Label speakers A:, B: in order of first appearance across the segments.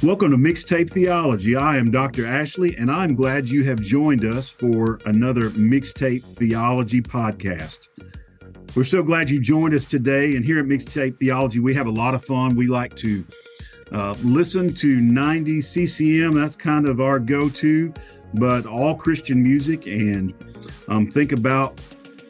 A: Welcome to Mixtape Theology. I am Dr. Ashley, and I'm glad you have joined us for another Mixtape Theology podcast. We're so glad you joined us today. And here at Mixtape Theology, we have a lot of fun. We like to uh, listen to 90 CCM, that's kind of our go to, but all Christian music, and um, think about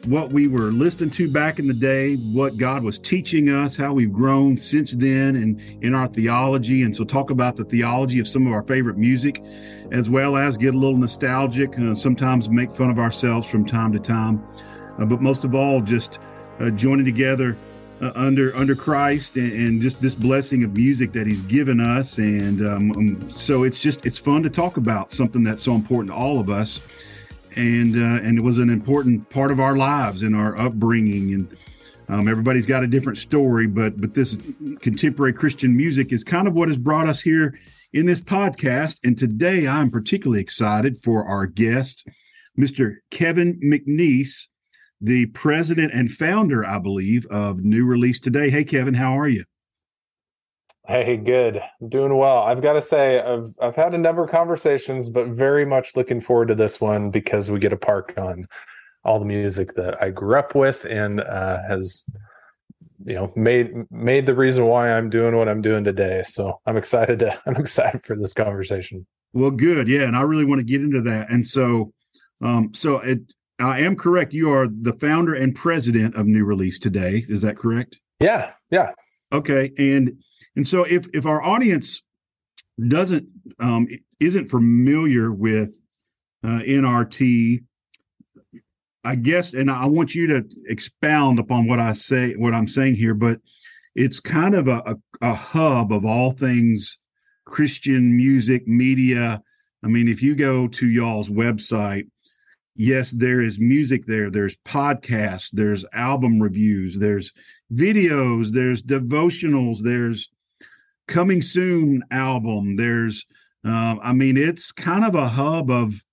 A: what we were listening to back in the day, what God was teaching us, how we've grown since then and in our theology. And so talk about the theology of some of our favorite music, as well as get a little nostalgic, uh, sometimes make fun of ourselves from time to time. Uh, but most of all, just uh, joining together uh, under under Christ and, and, just this blessing of music that He's given us. And um, um, so it's just it's fun to talk about something that's so important to all of us and uh, and it was an important part of our lives and our upbringing. And um, everybody's got a different story but but this contemporary christian music is kind of what has brought us here in this podcast. And today i'm particularly excited for our guest mr kevin mcneese the president and founder i believe of new release today. Hey kevin how are you
B: Hey, good. doing well. I've got to say, I've I've had a number of conversations, but very much looking forward to this one because we get to park on all the music that I grew up with and uh, has you know made made the reason why I'm doing what I'm doing today. So I'm excited to I'm excited for this conversation.
A: Well, good, yeah, and I really want to get into that. And so, um, so it, I am correct. You are the founder and president of New Release today. Is that correct?
B: Yeah, yeah.
A: Okay, and and so if if our audience doesn't um, isn't familiar with uh, NRT, I guess, and I want you to expound upon what I say, what I'm saying here, but it's kind of a, a, a hub of all things Christian music, media. I mean, if you go to y'all's website, yes, there is music there. There's podcasts, there's album reviews, there's videos, there's devotionals, there's coming soon album. There's, uh, I mean, it's kind of a hub of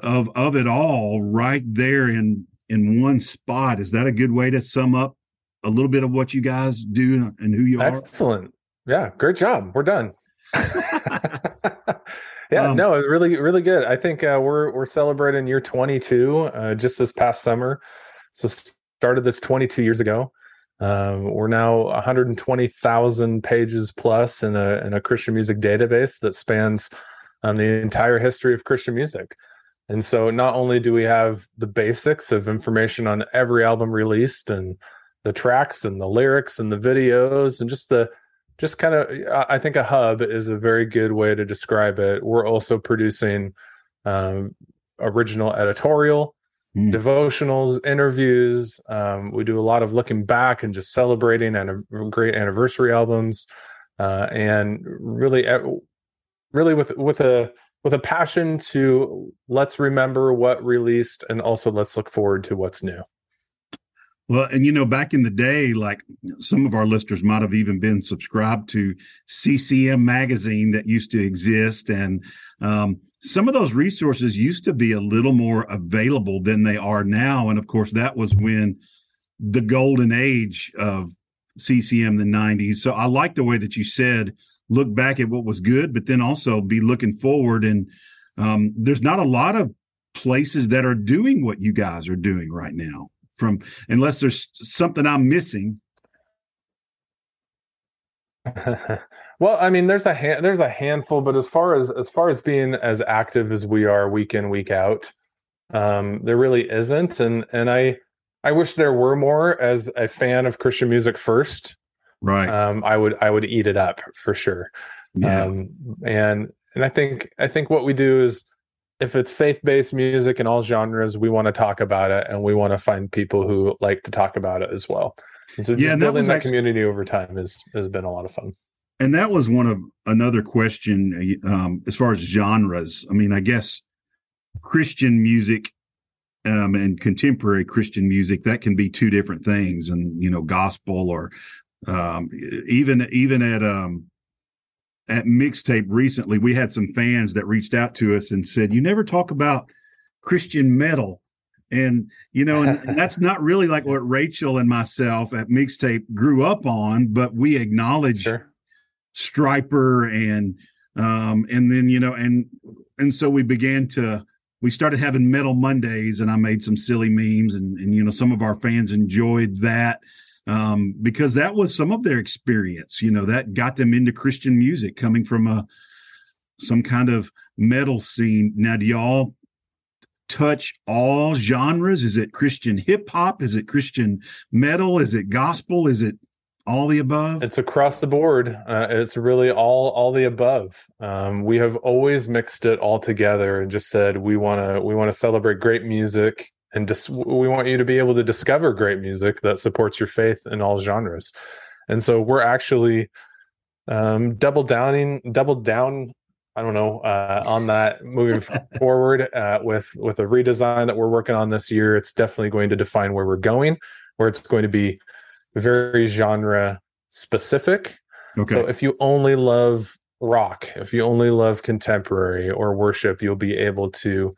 A: of of it all right there in in one spot. Is that a good way to sum up a little bit of what you guys do and who you
B: Excellent. are? Excellent. Yeah, great job. We're done. yeah, um, no, really, really good. I think uh, we're we're celebrating year 22 uh, just this past summer. So started this 22 years ago. Um, we're now 120,000 pages plus in a in a Christian music database that spans um, the entire history of Christian music. And so, not only do we have the basics of information on every album released and the tracks and the lyrics and the videos and just the just kind of i think a hub is a very good way to describe it we're also producing um, original editorial mm. devotionals, interviews. Um, we do a lot of looking back and just celebrating and great anniversary albums, uh, and really, really with with a with a passion to let's remember what released and also let's look forward to what's new.
A: Well, and you know, back in the day, like some of our listeners might have even been subscribed to CCM magazine that used to exist, and um, some of those resources used to be a little more available than they are now. And of course, that was when the golden age of CCM, the 90s. So I like the way that you said, look back at what was good, but then also be looking forward. And um, there's not a lot of places that are doing what you guys are doing right now from unless there's something I'm missing.
B: Well, I mean, there's a hand, there's a handful, but as far as as far as being as active as we are week in week out, um, there really isn't. And and I I wish there were more. As a fan of Christian music first,
A: right?
B: Um, I would I would eat it up for sure. Yeah. Um, and and I think I think what we do is if it's faith-based music in all genres, we want to talk about it, and we want to find people who like to talk about it as well. And so, just yeah, building that, that actually, community over time has has been a lot of fun
A: and that was one of another question um, as far as genres. I mean, I guess Christian music um, and contemporary Christian music that can be two different things, and you know, gospel or um, even even at um, at mixtape recently, we had some fans that reached out to us and said, "You never talk about Christian metal." And you know, and, and that's not really like what Rachel and myself at mixtape grew up on, but we acknowledge sure Stryper and um, and then you know and and so we began to we started having metal mondays and i made some silly memes and and you know some of our fans enjoyed that um, because that was some of their experience you know that got them into christian music coming from a some kind of metal scene. Now do y'all touch all genres? Is it christian hip hop? Is it christian metal? Is it gospel? Is it all the above?
B: It's across the board. Uh, it's really all all the above. Um, we have always mixed it all together and just said we want to we want to celebrate great music and dis- we want you to be able to discover great music that supports your faith in all genres. And so we're actually um, double downing double down i don't know uh, on that moving forward uh, with with a redesign that we're working on this year. It's definitely going to define where we're going where it's going to be very genre specific. Okay. So if you only love rock, if you only love contemporary or worship, you'll be able to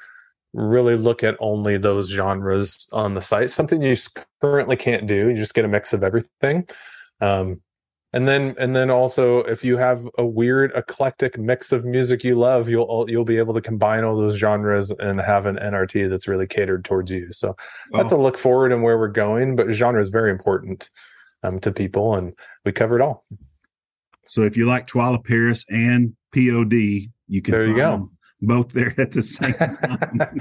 B: really look at only those genres on the site. Something you currently can't do. You just get a mix of everything. Um, and then and then also if you have a weird eclectic mix of music you love you'll you'll be able to combine all those genres and have an nrt that's really catered towards you so that's oh. a look forward and where we're going but genre is very important um, to people, and we cover it all.
A: So if you like Twila Paris and POD, you can
B: there you go.
A: Both there at the same time.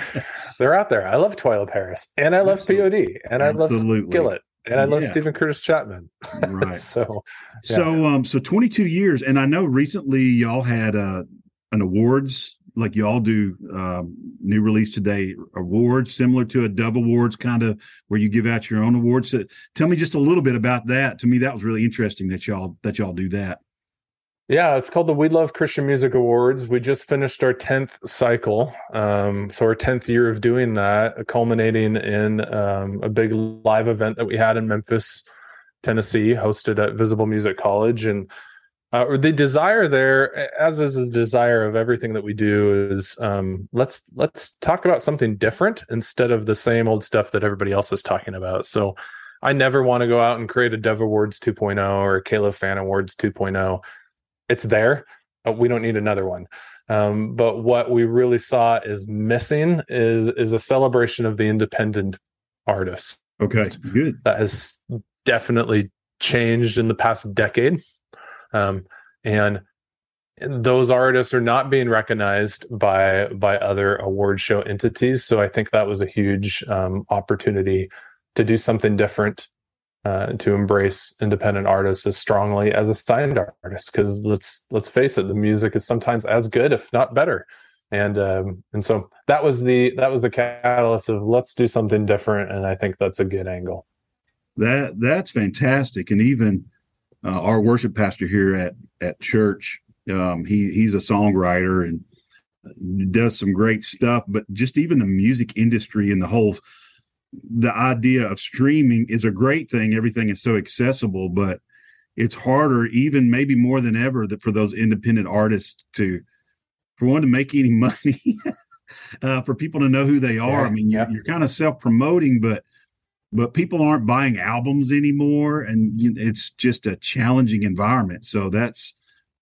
B: They're out there. I love Twila Paris, and I love Absolutely. POD, and I love Skillet, and I love yeah. Steven Curtis Chapman. Right. so,
A: yeah. so, um, so 22 years, and I know recently y'all had uh, an awards like y'all do um, new release today awards similar to a dove awards kind of where you give out your own awards so tell me just a little bit about that to me that was really interesting that y'all that y'all do that
B: yeah it's called the we love christian music awards. We just finished our 10th cycle um, so our 10th year of doing that culminating in um, a big live event that we had in memphis tennessee hosted at visible music college. And uh, the desire there as is the desire of everything that we do is um, let's let's talk about something different instead of the same old stuff that everybody else is talking about. So i never want to go out and create a Dove awards 2.0 or K-LOVE fan awards 2.0 it's there we don't need another one. Um, but what we really saw is missing is is a celebration of the independent artist.
A: Okay good.
B: That has definitely changed in the past decade. Um, and those artists are not being recognized by by other award show entities. So I think that was a huge um, opportunity to do something different, uh, to embrace independent artists as strongly as a signed artist. Because let's let's face it, the music is sometimes as good, if not better. And um, and so that was the that was the catalyst of let's do something different. And I think that's a good angle.
A: That that's fantastic, and even uh, our worship pastor here at at church. Um, he he's a songwriter and does some great stuff. But just even the music industry and the whole the idea of streaming is a great thing. Everything is so accessible, but it's harder, even maybe more than ever, that for those independent artists to for one to make any money. uh, for people to know who they are. Yeah, I mean, you're, you're kind of self promoting, but but people aren't buying albums anymore and you it's just a challenging environment so that's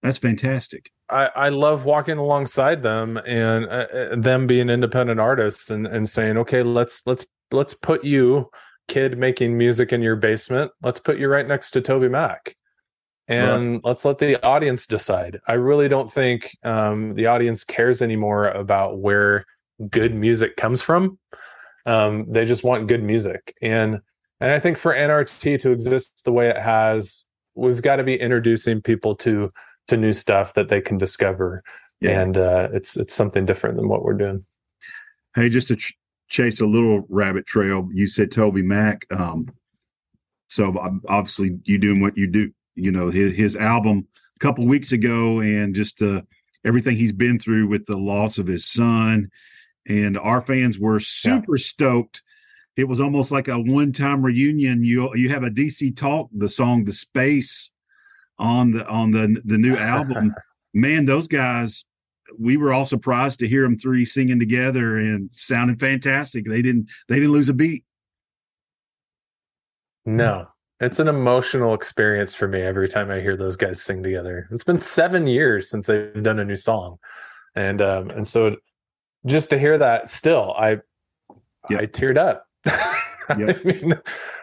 A: that's fantastic
B: I, I love walking alongside them and uh, uh, them being independent artists and, and saying okay let's let's let's put you kid making music in your basement let's put you right next to toby mac and right. let's let the audience decide. I really don't think um, the audience cares anymore about where good music comes from. Um, they just want good music, and and I think for NRT to exist the way it has, we've got to be introducing people to to new stuff that they can discover, yeah. and uh, it's it's something different than what we're doing.
A: Hey, just to ch- chase a little rabbit trail, you said Toby Mac. Um, so obviously, you doing what you do you know his, his album a couple weeks ago and just uh, everything he's been through with the loss of his son and our fans were super yeah. stoked it was almost like a one-time reunion you you have a dc talk the song the space on the on the the new album man those guys we were all surprised to hear them three singing together and sounding fantastic they didn't they didn't lose a beat
B: no it's an emotional experience for me every time I hear those guys sing together. It's been seven years since they've done a new song, and um, and so just to hear that still, I yep. I teared up. Yep. I mean,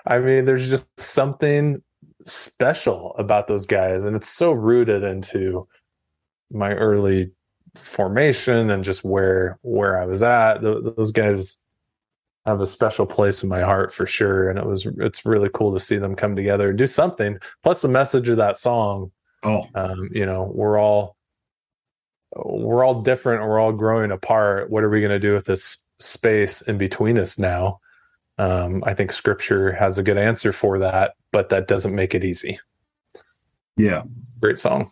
B: I mean, there's just something special about those guys, and it's so rooted into my early formation and just where where I was at. The, those guys have a special place in my heart for sure. And it was it's really cool to see them come together and do something. Plus the message of that song.
A: Oh,
B: um, you know, we're all we're all different. We're all growing apart. What are we going to do with this space in between us now? Um, I think Scripture has a good answer for that, but that doesn't make it easy.
A: Yeah,
B: great song.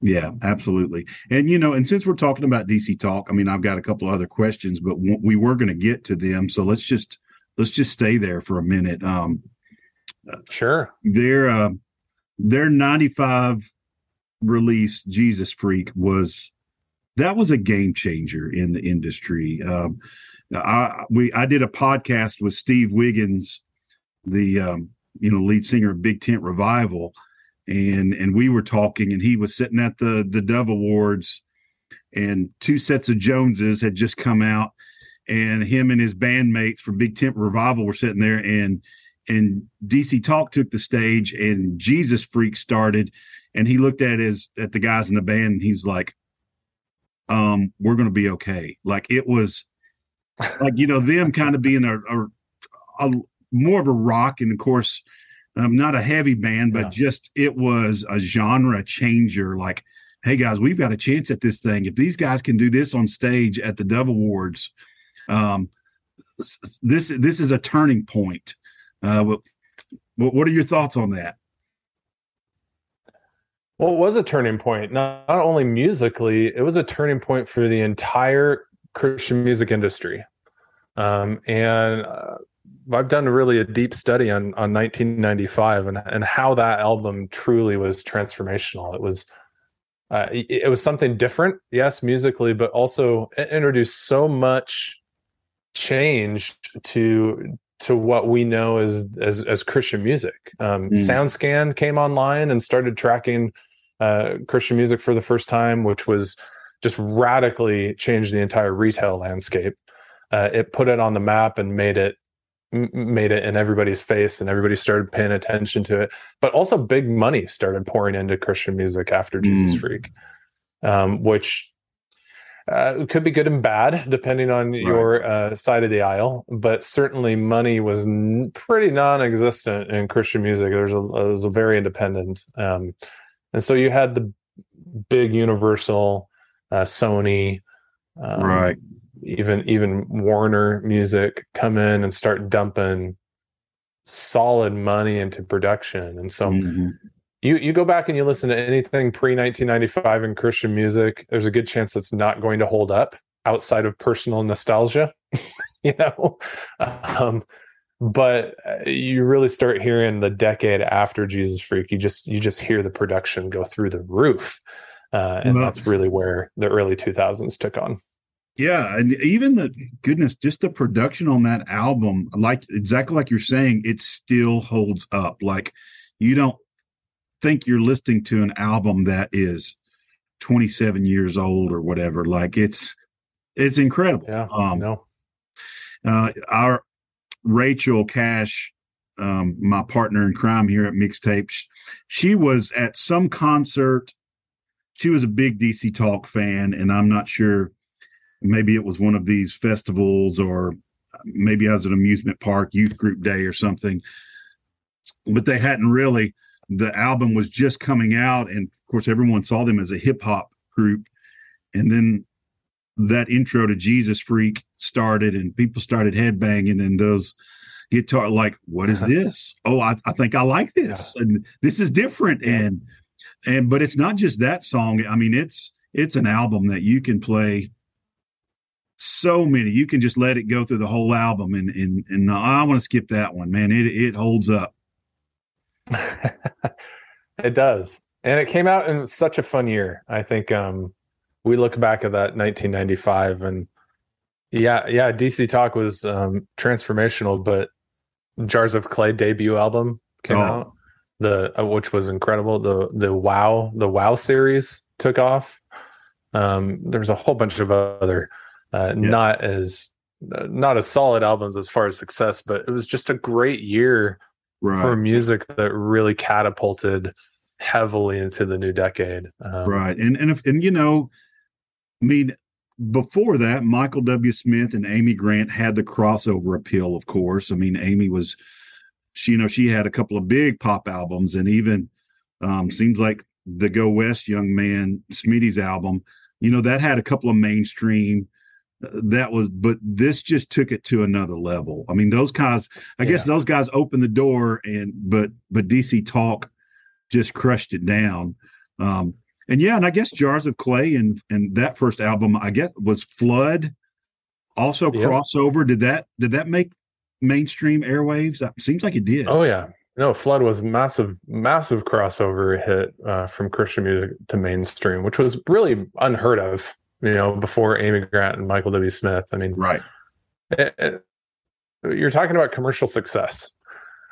A: Yeah, absolutely. And you know, and since we're talking about DC talk, I mean, I've got a couple of other questions, but we were going to get to them, so let's just let's just stay there for a minute. Um,
B: sure.
A: Their uh, their ninety five release, Jesus Freak, was that was a game changer in the industry. Um, I we I did a podcast with Steve Wiggins, the um, you know lead singer of Big Tent Revival and and we were talking and he was sitting at the the dove awards and two sets of joneses had just come out and him and his bandmates from big tent revival were sitting there and and dc talk took the stage and jesus freak started and he looked at his at the guys in the band and he's like um we're gonna be okay. Like it was like you know them kind of being a, a, a more of a rock and of course um, not a heavy band, but yeah. just it was a genre changer. Like, hey guys, we've got a chance at this thing. If these guys can do this on stage at the Dove Awards, um, this this is a turning point. Uh, what, what are your thoughts on that?
B: Well, it was a turning point, not, not only musically, it was a turning point for the entire Christian music industry. Um, and uh, I've done really a deep study on on 1995 and and how that album truly was transformational. It was uh, it, it was something different, yes, musically, but also it introduced so much change to to what we know as as, as Christian music. Um, mm. SoundScan came online and started tracking uh, Christian music for the first time, which was just radically changed the entire retail landscape. Uh, it put it on the map and made it made it in everybody's face and everybody started paying attention to it but also big money started pouring into christian music after jesus mm. freak um, which uh, could be good and bad depending on right. your uh, side of the aisle but certainly money was n- pretty non-existent in christian music there's a, it was a very independent um, and so you had the big universal uh, sony
A: um, right
B: even even Warner Music come in and start dumping solid money into production. And so mm-hmm. you you go back and you listen to anything pre 1995 in Christian music, there's a good chance it's not going to hold up outside of personal nostalgia, you know. Um, but uh, you really start hearing the decade after Jesus Freak, you just you just hear the production go through the roof. Uh, and well, that's really where the early 2000s took on.
A: Yeah, and even the goodness, just the production on that album, like exactly like you're saying, it still holds up. Like you don't think you're listening to an album that is 27 years old or whatever. Like it's it's incredible.
B: Yeah, um, no.
A: Uh, our Rachel Cash um, my partner in crime here at Mixtapes, She was at some concert. She was a big DC Talk fan, and I'm not sure. Maybe it was one of these festivals, or maybe I was an amusement park youth group day or something. But they hadn't really. The album was just coming out, and of course, everyone saw them as a hip hop group. And then that intro to Jesus Freak started, and people started headbanging, and those guitar like what is this oh I, I think i like this and this is different and and but it's not just that song. I mean it's it's an album that you can play so many. You can just let it go through the whole album and and and i want to skip that one man. It it holds up.
B: It does. And it came out in such a fun year. I think um we look back at that 1995 and yeah yeah dc talk was um transformational but Jars of Clay debut album came oh. out, the uh, which was incredible. The the Wow the Wow series took off. Um, there's a whole bunch of other uh, yeah. not as uh, not as solid albums as far as success, but it was just a great year right. for music that really catapulted heavily into the new decade.
A: Um, right, and and if, and you know, I mean, before that, Michael W. Smith and Amy Grant had the crossover appeal, of course. I mean, Amy was, she, you know, she had a couple of big pop albums, and even um, seems like the Go West Young Man, Smitty's album, you know, that had a couple of mainstream. Uh, that was, but this just took it to another level. I mean, those guys, I yeah. guess those guys opened the door, and but but DC Talk just crushed it down. Um, and yeah, and I guess Jars of Clay and and that first album, I guess was Flood, also yep. crossover. Did that did that make mainstream airwaves? That seems like it did.
B: Oh yeah, no, Flood was massive, massive crossover hit uh, from Christian music to mainstream, which was really unheard of. You know, before Amy Grant and Michael W. Smith. I mean,
A: right.
B: It, it, you're talking about commercial success,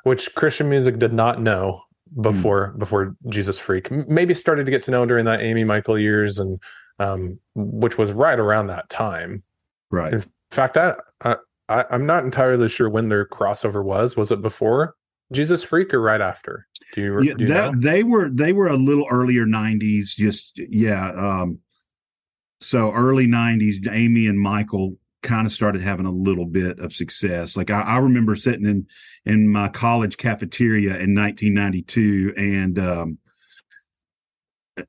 B: which Christian music did not know Hmm. before mm. before Jesus Freak. Maybe started to get to know during that Amy Michael years, and um, which was right around that time.
A: Right.
B: In fact, that I, I, I'm not entirely sure when their crossover was. Was it before Jesus Freak or right after? Do you?
A: Yeah,
B: do you
A: that, they were they were a little earlier '90s. Just yeah. Um, so early '90s, Amy and Michael kind of started having a little bit of success. Like I, I, remember sitting in in my college cafeteria in 1992 and um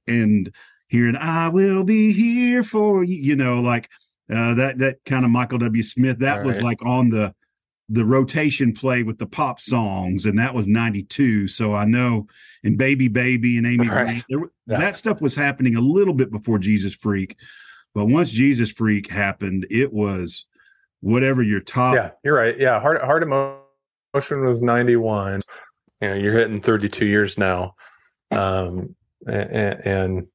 A: and hearing "I will be here for you," you know, like uh, that that kind of Michael W. Smith. That All was right. like on the the rotation play with the pop songs, and that was '92. So I know and Baby Baby and Amy, right. there, yeah. that stuff was happening a little bit before Jesus Freak. But once Jesus Freak happened, it was whatever your top.
B: Yeah, you're right. Yeah, Heart Heart in Motion was 91. You know, you're hitting 32 years now, um, and, and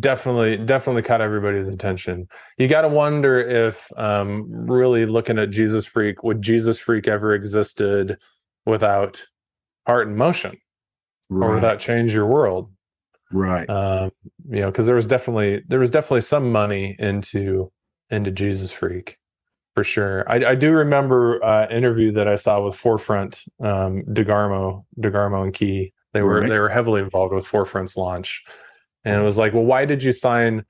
B: definitely definitely caught everybody's attention. You got to wonder if um, really looking at Jesus Freak, would Jesus Freak ever existed without Heart in Motion, right. or that change your world?
A: right
B: um, you know because there was definitely there was definitely some money into into jesus freak for sure i, I do remember uh interview that i saw with forefront um degarmo degarmo and key they were right. they were heavily involved with forefront's launch and it was like well why did you sign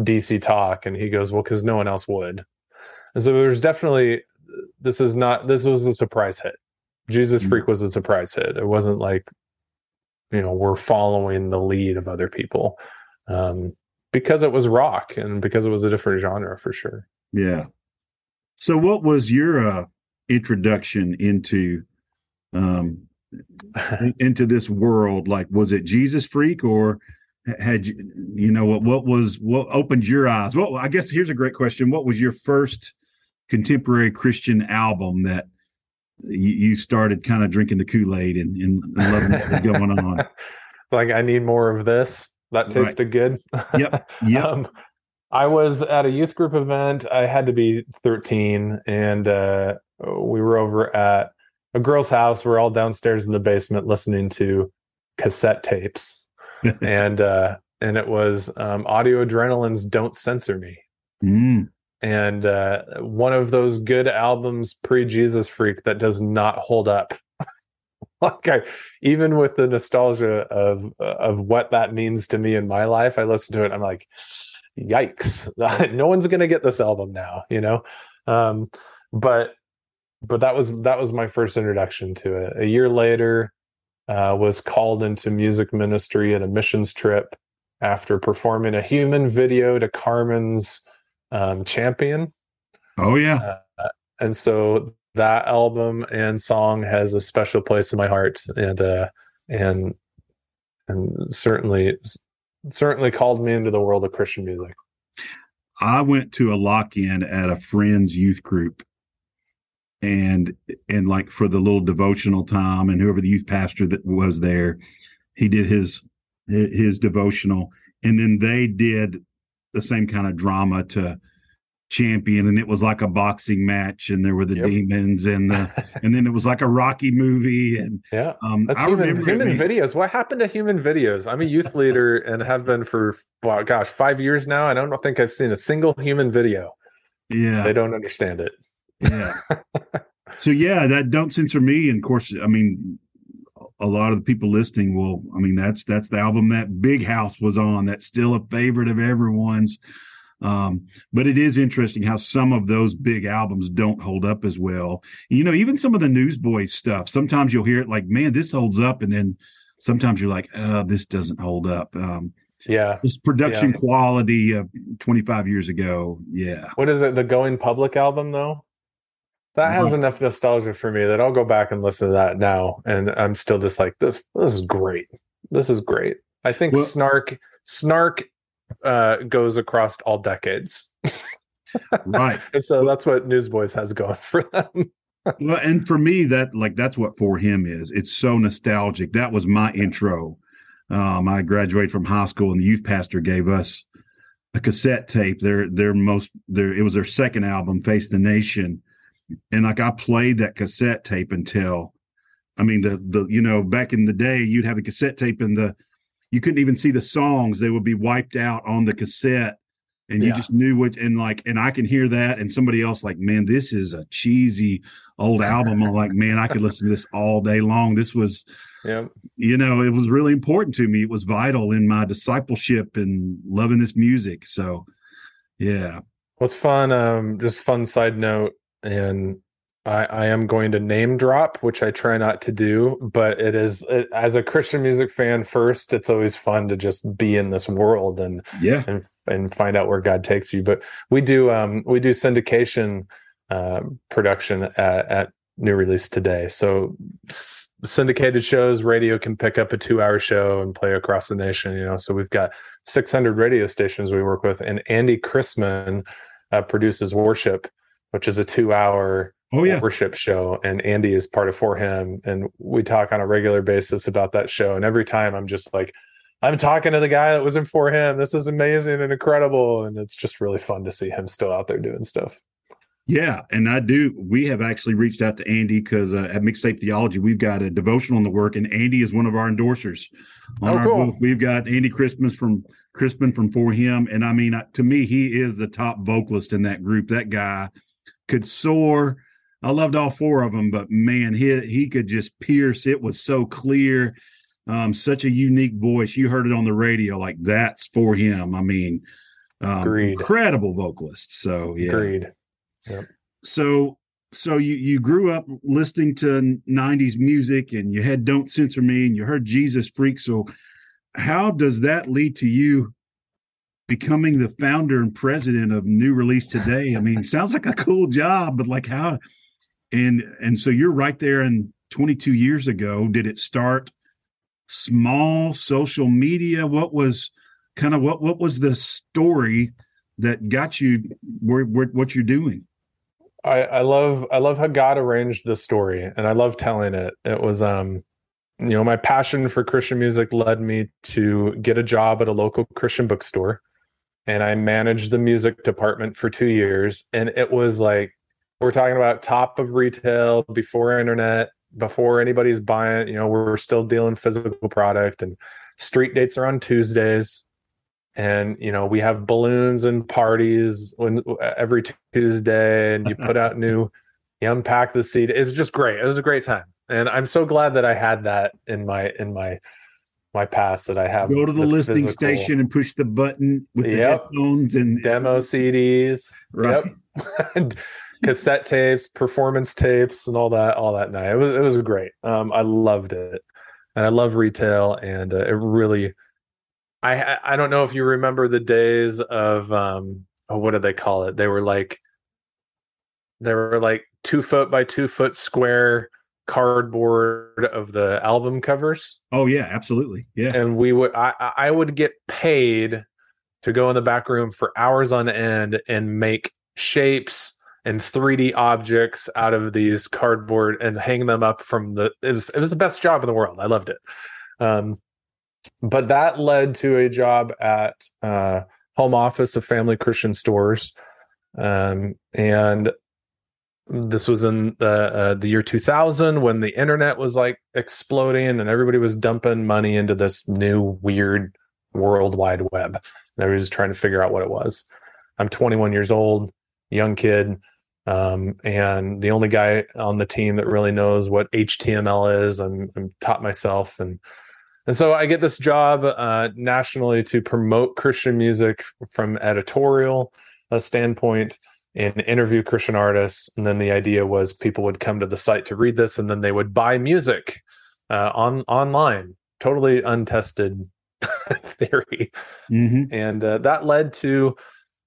B: dc talk and he goes well because no one else would and so there's definitely this is not this was a surprise hit jesus mm-hmm. freak was a surprise hit it wasn't like you know we're following the lead of other people um, because it was rock and because it was a different genre for sure.
A: Yeah. So, what was your uh, introduction into um, into this world? Like, was it Jesus Freak, or had you you know what what was what opened your eyes? Well, I guess here's a great question: What was your first contemporary Christian album that you, you started kind of drinking the Kool Aid and, and, loving what was going on.
B: like I need more of this. That tasted right. good.
A: Yep. Yep. um,
B: I was at a youth group event. I had to be 13, and uh, we were over at a girl's house. We're all downstairs in the basement listening to cassette tapes, and uh, and it was um, Audio Adrenaline's "Don't Censor Me."
A: Mm
B: and uh, one of those good albums pre Jesus Freak that does not hold up. like I, even with the nostalgia of of what that means to me in my life, I listen to it. I'm like, yikes! no one's gonna get this album now, you know. Um, but but that was that was my first introduction to it. A year later, uh, was called into music ministry at a missions trip after performing a human video to Carmen's um, Champion.
A: Oh yeah.
B: Uh, and so that album and song has a special place in my heart and uh and and certainly certainly called me into the world of Christian music.
A: I went to a lock-in at a friend's youth group and and like for the little devotional time and whoever the youth pastor that was there he did his his devotional. And then they did the same kind of drama to champion and it was like a boxing match and there were the yep. demons and the and then it was like a rocky movie and
B: yeah. um that's I human, human it, videos. What happened to human videos? I'm a youth leader and have been for well, gosh five years now i don't think i've seen a single human video.
A: Yeah.
B: They don't understand it
A: yeah so yeah that don't censor me and of course i mean a lot of the people listening will i mean that's that's the album that big house was on that's still a favorite of everyone's um, but it is interesting how some of those big albums don't hold up as well. You know, even some of the Newsboys stuff. Sometimes you'll hear it like, "Man, this holds up," and then sometimes you're like, "Oh, this doesn't hold up." Um,
B: yeah,
A: this production yeah. quality of 25 years ago. Yeah.
B: What is it? The Going Public album, though. That has uh-huh. enough nostalgia for me that I'll go back and listen to that now, and I'm still just like this. This is great. This is great. I think well, Snark Snark uh, goes across all decades.
A: right.
B: and so that's what Newsboys has going for them.
A: well, and for me, that like that's what 4Him is. It's so nostalgic. That was my intro. Um, I graduated from high school, and the youth pastor gave us a cassette tape. Their their most their it was their second album, Face the Nation, and like I played that cassette tape until, I mean the the you know back in the day you'd have a cassette tape and the you couldn't even see the songs; they would be wiped out on the cassette, and you yeah. just knew what. And like, and I can hear that, and somebody else like, man, this is a cheesy old album. I'm like, man, I could listen to this all day long. This was,
B: yeah,
A: you know, it was really important to me. It was vital in my discipleship and loving this music. So, yeah.
B: What's fun? Um, just fun side note, and I, I, am going to name drop, which I try not to do, but it is it, as a Christian music fan. First, it's always fun to just be in this world and
A: yeah,
B: and and find out where God takes you. But we do um we do syndication uh, production at, at New Release today. So s- syndicated shows, radio can pick up a two hour show and play across the nation. You know, so we've got 600 radio stations we work with, and Andy Chrisman uh, produces Worship, which is a two hour
A: oh yeah.
B: worship show and andy is part of 4Him and we talk on a regular basis about that show and every time i'm just like i'm talking to the guy that was in 4Him. This is amazing and incredible and it's just really fun to see him still out there doing stuff.
A: Yeah and i do we have actually reached out to andy because uh, at mixtape theology we've got a devotional in the work and andy is one of our endorsers. On oh, our cool. book we've got andy Chrisman from crispin from 4Him and i mean to me he is the top vocalist in that group. That guy could soar I loved all four of them, but man, he he could just pierce. It was so clear, um, such a unique voice. You heard it on the radio, like that's 4Him. I mean, um, incredible vocalist. So yeah,
B: agreed. Yep.
A: So so you you grew up listening to 90s music and you had don't censor me and you heard jesus freak so how does that lead to you becoming the founder and president of new release today. I mean sounds like a cool job but like how and and so you're right there and 22 years ago. Did it start small social media? What was kind of what what was the story that got you where, where what you're doing?
B: I, I love I love how God arranged the story and I love telling it. It was um you know my passion for Christian music led me to get a job at a local Christian bookstore and I managed the music department for 2 years and it was like we're talking about top of retail before internet, before anybody's buying. You know, we're still dealing physical product, and street dates are on Tuesdays. And you know, we have balloons and parties when every Tuesday, and you put out new, you unpack the seed. It was just great. It was a great time. and I'm so glad that I had that in my in my my pass that I have.
A: Go to the, the listing station and push the button with the yep. headphones and
B: demo CDs. Right. Yep. Cassette tapes, performance tapes, and all that. All that night. It was it was great. Um, I loved it, and I love retail, and uh, it really. I I don't know if you remember the days of um oh, what did they call it? They were like they were like two foot by two foot square cardboard of the album covers.
A: Oh yeah, absolutely. Yeah.
B: And we would I I would get paid to go in the back room for hours on end and make shapes and 3D objects out of these cardboard and hang them up from the it was it was the best job in the world. I loved it. Um but that led to a job at uh home office of family Christian stores. Um and this was in the uh, the year 2000 when the internet was like exploding and everybody was dumping money into this new weird world wide web. And everybody was trying to figure out what it was. I'm 21 years old young kid um, and the only guy on the team that really knows what html is i'm, I'm taught myself. And and so i get this job uh, nationally to promote christian music from editorial uh, standpoint and interview Christian artists. And then the idea was people would come to the site to read this, and then they would buy music uh, on online. Totally untested theory, mm-hmm. and uh, that led to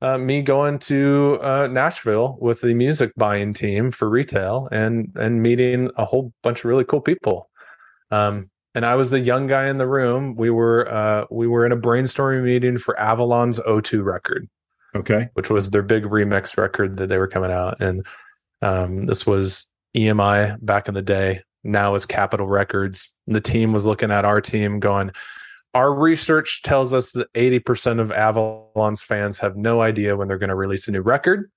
B: uh, me going to uh, Nashville with the music buying team for retail and and meeting a whole bunch of really cool people. Um, and I was the young guy in the room. We were uh, we were in a brainstorming meeting for Avalon's O2 record
A: Okay.
B: Which was their big remix record that they were coming out. And um, this was EMI back in the day. Now is Capitol Records. And the team was looking at our team going, our research tells us that 80% of Avalon's fans have no idea when they're going to release a new record.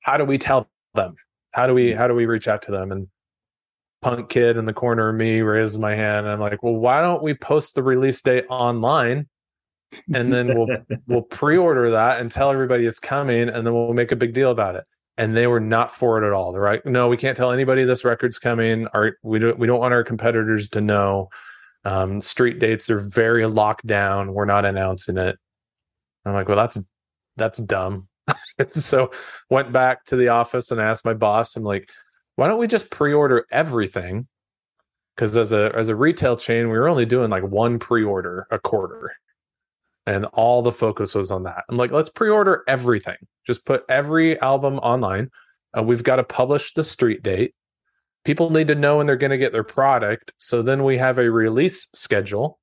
B: How do we tell them? How do we how do we reach out to them? And punk kid in the corner of me raises my hand and I'm like, well, why don't we post the release date online and then we'll we'll pre-order that and tell everybody it's coming and then we'll make a big deal about it. And they were not for it at all. They're like no we can't tell anybody this record's coming. Our we don't we don't want our competitors to know. Um, street dates are very locked down. We're not announcing it. I'm like well that's that's dumb. So went back to the office and asked my boss. I'm like why don't we just pre-order everything? Because as a as a retail chain we were only doing like one pre-order a quarter and all the focus was on that. I'm like, let's pre-order everything. Just put every album online. Uh, we've got to publish the street date. People need to know when they're going to get their product. So then we have a release schedule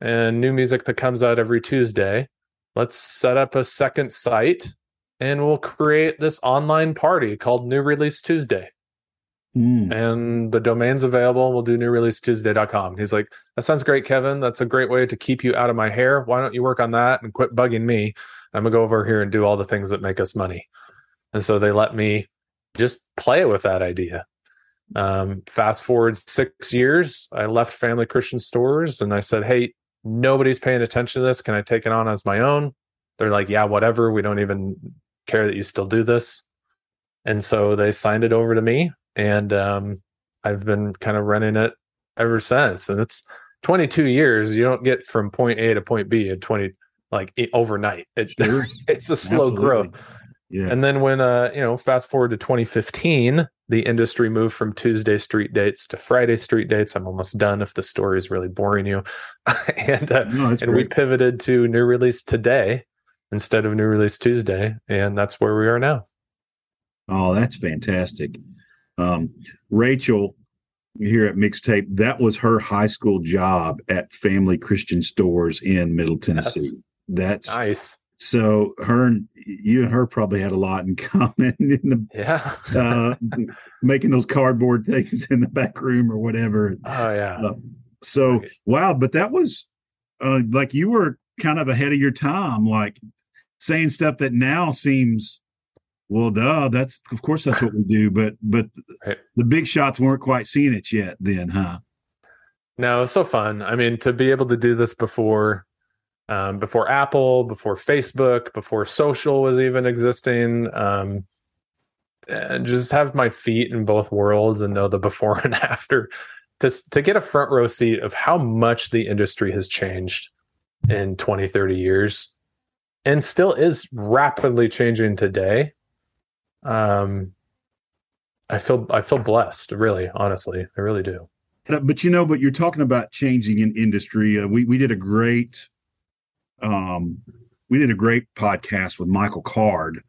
B: and new music that comes out every Tuesday. Let's set up a second site and we'll create this online party called New Release Tuesday. Mm. And the domain's available. We'll do new release Tuesday.com. He's like, That sounds great, Kevin. That's a great way to keep you out of my hair. Why don't you work on that and quit bugging me? I'm gonna go over here and do all the things that make us money. And so they let me just play with that idea. Um, fast forward six years, I left Family Christian Stores and I said, Hey, nobody's paying attention to this. Can I take it on as my own? They're like, Yeah, whatever. We don't even care that you still do this. And so they signed it over to me and um, I've been kind of running it ever since. And it's 22 years. You don't get from point A to point B in 20 like overnight. It, sure. it's a slow Absolutely. growth. Yeah. And then when uh, you know, fast forward to 2015, the industry moved from Tuesday street dates to Friday street dates. I'm almost done if the story is really boring you. and uh, no, and great. we pivoted to new release today instead of new release Tuesday, and that's where we are now.
A: Oh, that's fantastic. Um, Rachel here at Mixtape, that was her high school job at Family Christian Stores in Middle Tennessee. That's, That's
B: nice.
A: So her and you and her probably had a lot in common in the
B: yeah
A: uh, making those cardboard things in the back room or whatever.
B: Oh yeah. Uh,
A: so wow, but that was uh, like you were kind of ahead of your time, like saying stuff that now seems well, duh. That's of course that's what we do, but but right. the big shots weren't quite seeing it yet. Then, huh?
B: No, it's so fun. I mean, to be able to do this before, um, before Apple, before Facebook, before social was even existing. Um, and just have my feet in both worlds and know the before and after to to get a front row seat of how much the industry has changed in 20 30 years and still is rapidly changing today um i feel i feel blessed really honestly. I really do.
A: But you know but you're talking about changing in industry. Uh, we we did a great um we did a great podcast with michael card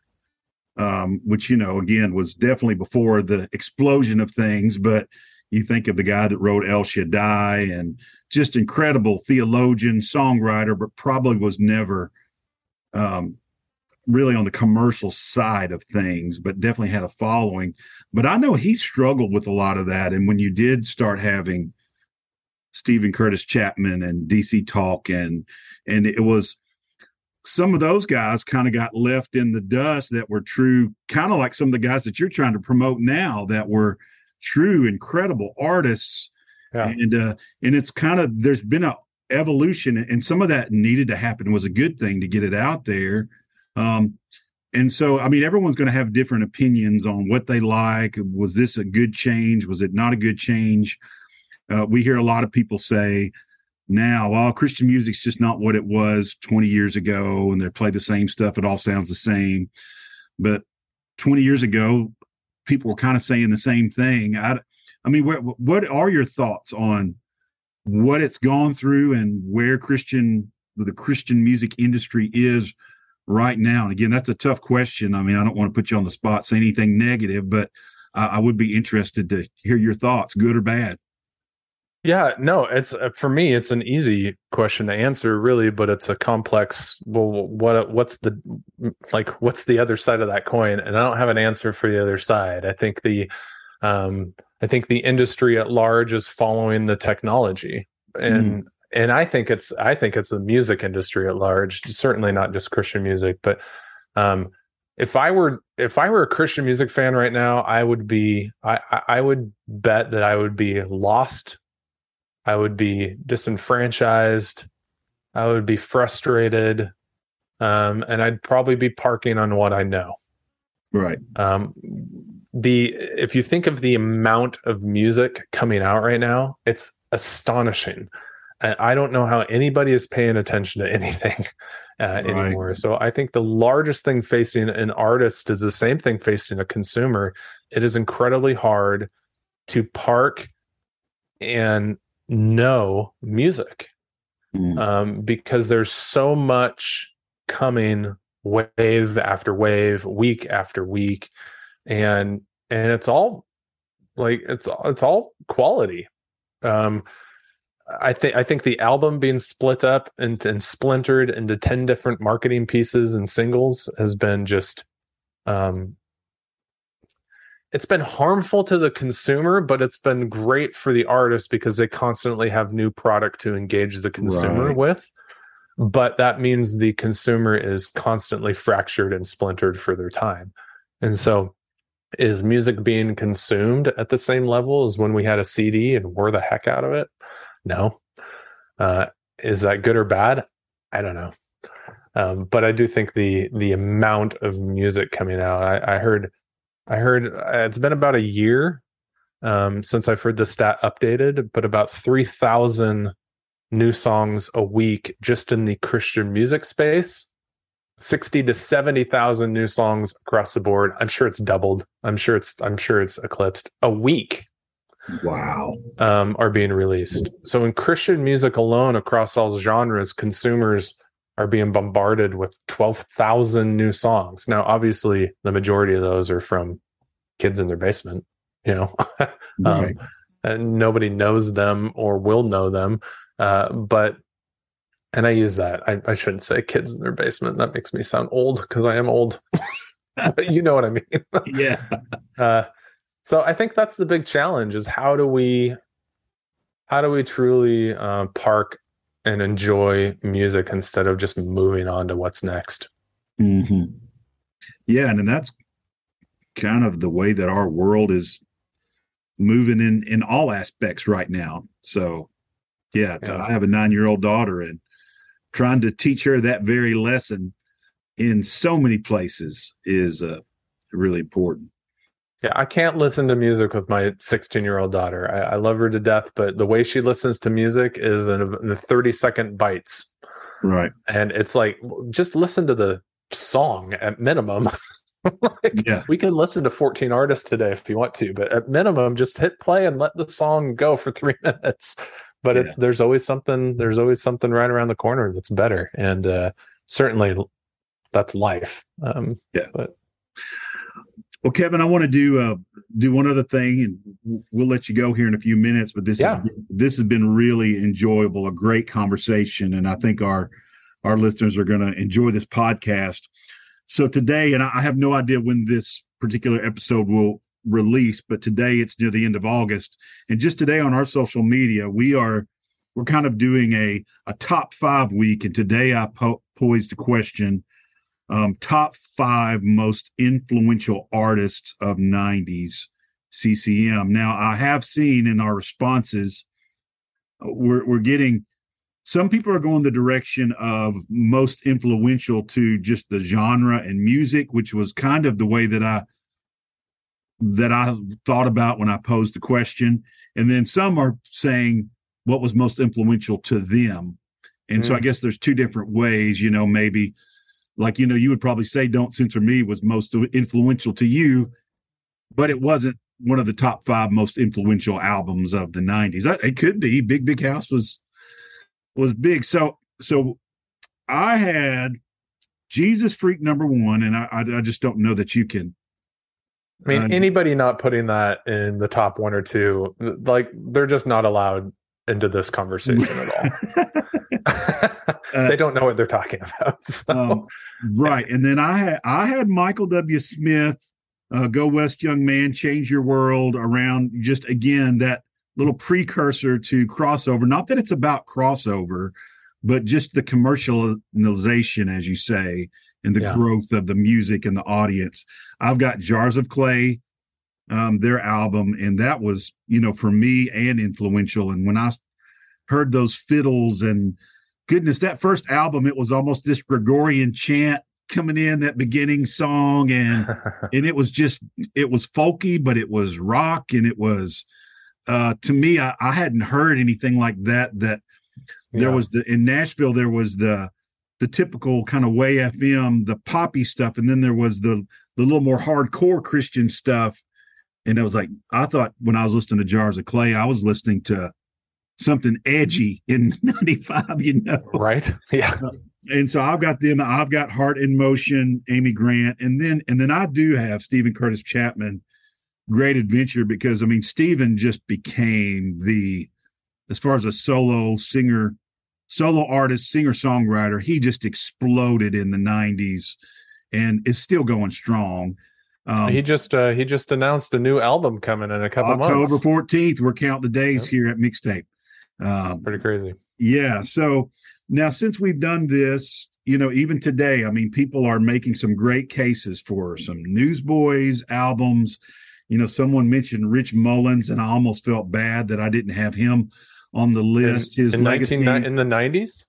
A: um which you know again was definitely before the explosion of things but you think of the guy that wrote el shaddai and just incredible theologian songwriter but probably was never um really on the commercial side of things, but definitely had a following. But I know he struggled with a lot of that. And when you did start having Steven Curtis Chapman and DC Talk and and it was some of those guys kind of got left in the dust that were true, kind of like some of the guys that you're trying to promote now that were true, incredible artists. Yeah. And uh, and it's kind of there's been a evolution, and some of that needed to happen was a good thing to get it out there. Um, and so, I mean, everyone's going to have different opinions on what they like. Was this a good change? Was it not a good change? Uh, we hear a lot of people say now, well, Christian music's just not what it was 20 years ago, and they play the same stuff. It all sounds the same. But 20 years ago, people were kind of saying the same thing. I, I mean, what, what are your thoughts on what it's gone through and where Christian, the Christian music industry is right now? And again, that's a tough question. I mean, I don't want to put you on the spot, say anything negative, but I, I would be interested to hear your thoughts, good or bad.
B: Yeah, no, it's uh, for me. It's an easy question to answer, really, but it's a complex. Well, what what's the like? What's the other side of that coin? And I don't have an answer for the other side. I think the, um, I think the industry at large is following the technology, and mm and I think it's I think it's the music industry at large, certainly not just Christian music, but um, if I were if I were a Christian music fan right now, I would be I I would bet that I would be lost, I would be disenfranchised, I would be frustrated, um, and I'd probably be parking on what I know.
A: Right. Um,
B: the if you think of the amount of music coming out right now, it's astonishing. I don't know how anybody is paying attention to anything uh, right. anymore. So I think the largest thing facing an artist is the same thing facing a consumer. It is incredibly hard to park and know music mm. um, because there's so much coming wave after wave, week after week, and and it's all like it's it's all quality. Um, I think I think the album being split up and, and splintered into ten different marketing pieces and singles has been just um it's been harmful to the consumer, but it's been great for the artist because they constantly have new product to engage the consumer right. with. But that means the consumer is constantly fractured and splintered for their time. And so is music being consumed at the same level as when we had a CD and wore the heck out of it? No. Uh, is that good or bad? I don't know. Um, but I do think the the amount of music coming out. I, I heard, I heard uh, it's been about a year um, since I've heard the stat updated, but about three thousand new songs a week just in the Christian music space. 60 to 70,000 new songs across the board. I'm sure it's doubled. I'm sure it's I'm sure it's eclipsed a week
A: Wow.
B: Um, are being released. So in Christian music alone, across all genres, consumers are being bombarded with 12,000 new songs. Now, obviously, the majority of those are from kids in their basement, you know, um, right. and nobody knows them or will know them. Uh, but, and I use that. I, I shouldn't say kids in their basement. That makes me sound old because I am old. but you know what I mean.
A: yeah.
B: Uh, so I think that's the big challenge is how do we how do we truly uh, park and enjoy music instead of just moving on to what's next?
A: Mm-hmm. Yeah, and, and that's kind of the way that our world is moving in in all aspects right now. So, yeah, yeah. I have a nine year old daughter, and trying to teach her that very lesson in so many places is uh, really important.
B: Yeah, I can't listen to music with my 16 year old daughter. I, I, love her to death, but the way she listens to music is in, in 30 second bites.
A: Right.
B: And it's like, just listen to the song at minimum. like, yeah. We can listen to 14 artists today if you want to, but at minimum, just hit play and let the song go for three minutes. But yeah. it's there's always something there's always something right around the corner that's better, and uh, certainly that's life. Um,
A: yeah.
B: But
A: well, Kevin, I want to do uh, do one other thing, and we'll let you go here in a few minutes. But this yeah. this has been really enjoyable, a great conversation, and I think our our listeners are going to enjoy this podcast. So today, and I have no idea when this particular episode will release, but today it's near the end of August. And just today on our social media, we are we're kind of doing a a top five week. And today I po- posed a question: um, top five most influential artists of '90s CCM. Now I have seen in our responses, uh, we're we're getting some people are going the direction of most influential to just the genre and music, which was kind of the way that I that I thought about when I posed the question. And then some are saying what was most influential to them. And mm. so I mm. guess there's two different ways, you know, maybe like, you know, you would probably say Don't Censor Me was most influential to you, but it wasn't one of the top five most influential albums of the 90s. It could be. Big Big House was was big. So so I had Jesus Freak number one, and I I, just don't know that you can.
B: I mean, uh, anybody not putting that in the top one or two, like they're just not allowed into this conversation at all. they don't know what they're talking about. So. Um,
A: right, and then I had I had Michael W. Smith, uh, "Go West, Young Man, Change Your World" around just again that little precursor to crossover. Not that it's about crossover, but just the commercialization, as you say, and the yeah. growth of the music and the audience. I've got Jars of Clay, um, their album, and that was, you know, for me and influential. And when I heard those fiddles and goodness, that first album, it was almost this Gregorian chant coming in that beginning song and and it was just it was folky but it was rock and it was uh, to me, I, I, hadn't heard anything like that. That there yeah. was the in Nashville, there was the the typical kind of way FM, the poppy stuff, and then there was the the little more hardcore Christian stuff. And it was like I thought when I was listening to Jars of Clay, I was listening to something edgy in '95. You know,
B: right? Yeah. Uh,
A: and so I've got them. I've got Heart in Motion, Amy Grant, and then and then I do have Steven Curtis Chapman great adventure because I mean Steven just became the as far as a solo singer, solo artist, singer songwriter, he just exploded in the '90s and is still going strong.
B: Um, he just uh, he just announced a new album coming in a couple
A: October
B: months.
A: October 14th. We're counting the days yep. here at Mixtape.
B: Um, pretty crazy.
A: Yeah. So now since we've done this, you know, even today, I mean, people are making some great cases for some Newsboys albums you know, someone mentioned Rich Mullins, and I almost felt bad that I didn't have him on the list.
B: In, His in legacy 19, in the nineties,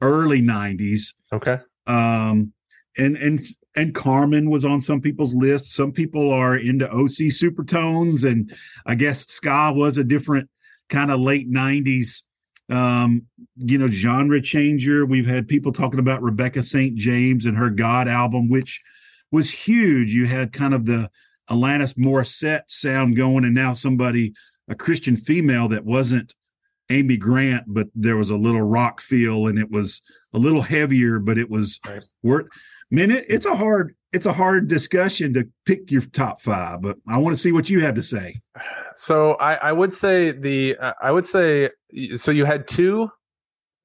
A: early nineties.
B: Okay.
A: Um, and and and Carmen was on some people's list. Some people are into OC Supertones, and I guess ska was a different kind of late '90s, um, you know, genre changer. We've had people talking about Rebecca St. James and her God album, which was huge. You had kind of the Alanis Morissette sound going, and now somebody, a Christian female that wasn't Amy Grant, but there was a little rock feel, and it was a little heavier, but it was right. worth. Man, it, it's a hard it's a hard discussion to pick your top five, but I want to see what you have to say.
B: So I, I would say the uh, I would say so. You had two.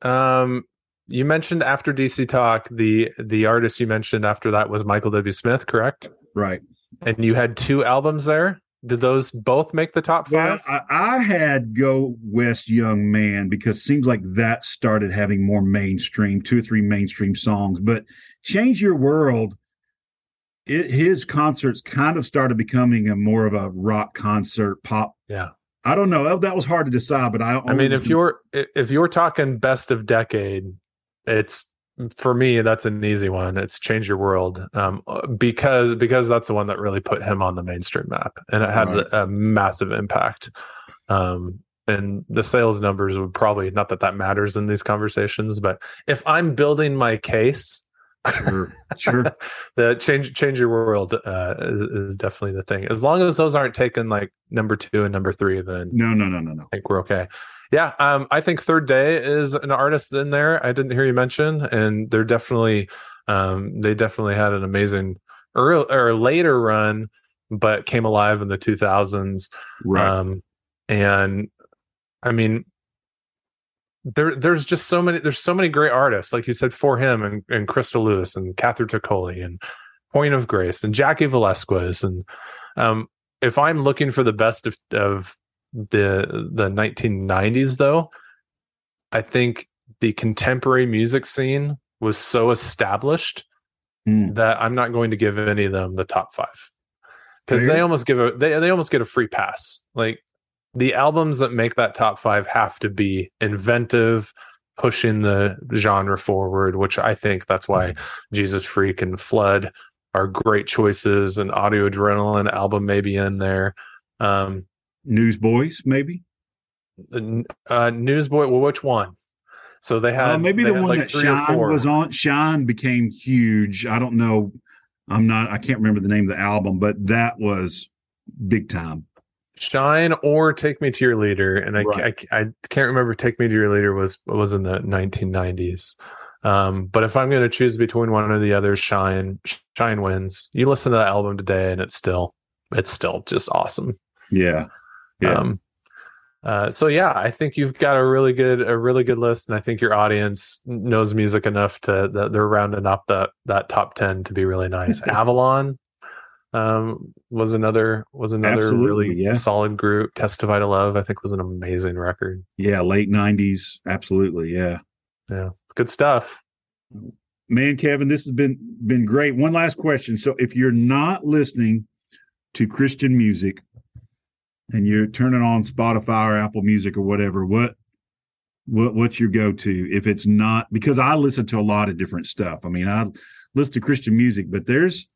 B: Um, you mentioned after DC Talk the the artist you mentioned after that was Michael W. Smith, correct?
A: Right.
B: And you had two albums there. Did those both make the top five?
A: Well, I, I had Go West Young Man because it seems like that started having more mainstream, two or three mainstream songs. But Change Your World, it, his concerts kind of started becoming a more of a rock concert, pop.
B: Yeah.
A: I don't know. That was hard to decide, but I.
B: I mean, if you're if you're talking best of decade, it's for me, that's an easy one. It's Change Your World, um, because because that's the one that really put him on the mainstream map, and it had right. a massive impact. Um, and the sales numbers would probably not that that matters in these conversations, but if I'm building my case,
A: sure, sure,
B: the change change your world uh, is, is definitely the thing. As long as those aren't taken like number two and number three, then
A: no, no, no, no, no.
B: I think we're okay. Yeah, um, I think Third Day is an artist in there. I didn't hear you mention, and they're definitely, um, they definitely had an amazing early or later run, but came alive in the 2000s.
A: Right.
B: Um, and I mean, there there's just so many there's so many great artists, like you said, 4Him and, and Crystal Lewis and Catherine Troccoli and Point of Grace and Jackie Velasquez. And um, if I'm looking for the best of, of the the 1990s though i think the contemporary music scene was so established mm. that i'm not going to give any of them the top five. Because they almost give a they, they almost get a free pass. Like the albums that make that top five have to be inventive pushing the genre forward which i think that's why mm. jesus freak and flood are great choices and audio adrenaline album maybe in there um,
A: Newsboys, maybe.
B: Uh, Newsboy. Well, which one? So they had
A: uh, maybe
B: they
A: the one like that Shine was on. Shine became huge. I don't know. I'm not. I can't remember the name of the album, but that was big time.
B: Shine or Take Me to Your Leader, and I, right. I, I can't remember. Take Me to Your Leader was was in the 1990s. Um, but if I'm going to choose between one or the other, Shine Shine wins. You listen to that album today, and it's still it's still just awesome.
A: Yeah,
B: yeah. Um, uh, so yeah, I think you've got a really good a really good list, and I think your audience knows music enough to that they're rounding up that that top ten to be really nice. Avalon um, was another was another Absolutely, really yeah. solid group. Testify to Love, I think, was an amazing record.
A: Yeah, late nineties. Absolutely, yeah,
B: yeah, good stuff.
A: Man, Kevin, this has been been great. One last question. So, if you're not listening to Christian music, and you're turning on Spotify or Apple Music or whatever, what what what's your go-to if it's not because I listen to a lot of different stuff. I mean, I listen to Christian music, but there's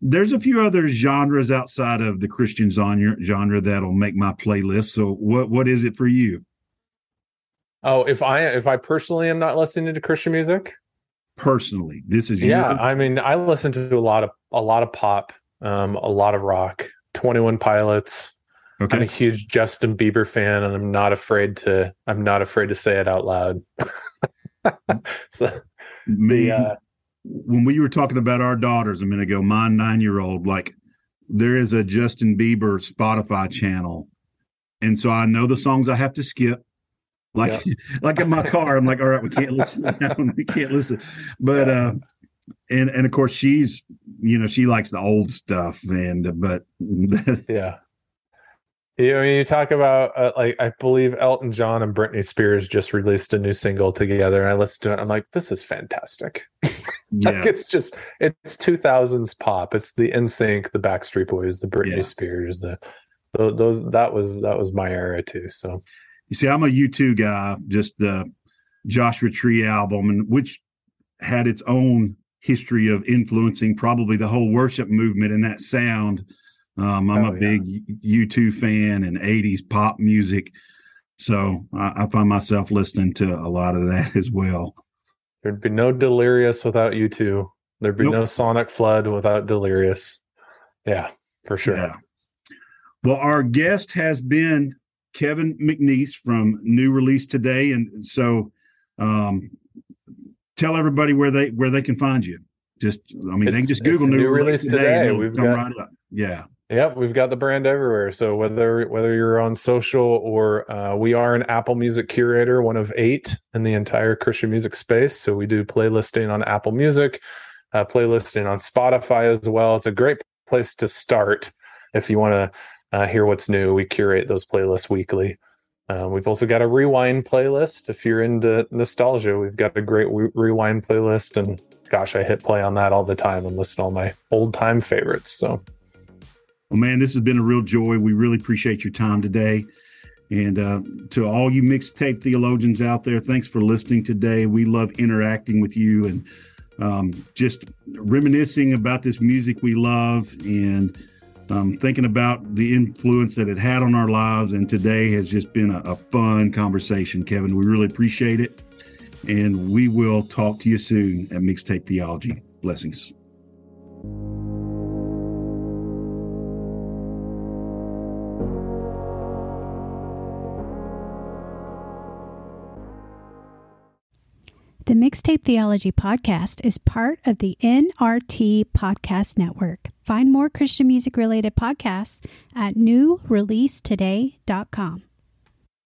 A: there's a few other genres outside of the Christian genre genre that'll make my playlist. So what what is it for you?
B: Oh, if I if I personally am not listening to Christian music,
A: personally, this is
B: yeah. I mean, I listen to a lot of a lot of pop, um, a lot of rock, Twenty One Pilots, Okay. I'm a huge Justin Bieber fan, and I'm not afraid to. I'm not afraid to say it out loud.
A: so, Me, the, uh, when we were talking about our daughters a minute ago, my nine year old, like there is a Justin Bieber Spotify channel, and so I know the songs I have to skip. Like, yeah. like in my car, I'm like, all right, we can't listen. we can't listen. But yeah. uh, and and of course she's, you know, she likes the old stuff, and but
B: yeah you know, you talk about uh, like I believe Elton John and Britney Spears just released a new single together, and I listened to it. I'm like, this is fantastic. Yeah. like it's just it's 2000s pop. It's the NSYNC, the Backstreet Boys, the Britney yeah. Spears, the, the those that was that was my era too. So
A: you see, I'm a U2 guy. Just the Joshua Tree album, and which had its own history of influencing probably the whole worship movement and that sound um, I'm oh, a big yeah. U2 fan and 80s pop music. So I, I, find myself listening to a lot of that as well.
B: There'd be no Delirious without U2. There'd be nope. no Sonic Flood without Delirious. Yeah, for sure. Yeah.
A: Well, our guest has been Kevin McNeese from New Release Today. And so um, tell everybody where they where they can find you. Just I mean, it's, they can just Google New, New, Release, Today. today.
B: We've got, right up. Yeah. Yep, we've got the brand everywhere. So whether whether you're on social or uh, we are an Apple Music curator, one of eight in the entire Christian music space. So we do playlisting on Apple Music, uh, playlisting on Spotify as well. It's a great place to start if you want to uh, hear what's new. We curate those playlists weekly. Uh, we've also got a rewind playlist. If you're into nostalgia, we've got a great re- rewind playlist. And gosh, I hit play on that all the time and listen to all my old time favorites. So
A: well, man, this has been a real joy. We really appreciate your time today. And uh, to all you mixtape theologians out there, thanks for listening today. We love interacting with you and um, just reminiscing about this music we love and um, thinking about the influence that it had on our lives. And today has just been a, a fun conversation, Kevin. We really appreciate it. And we will talk to you soon at Mixtape Theology. Blessings.
C: The Mixtape Theology Podcast is part of the NRT Podcast Network. Find more Christian music related podcasts at newreleasetoday.com.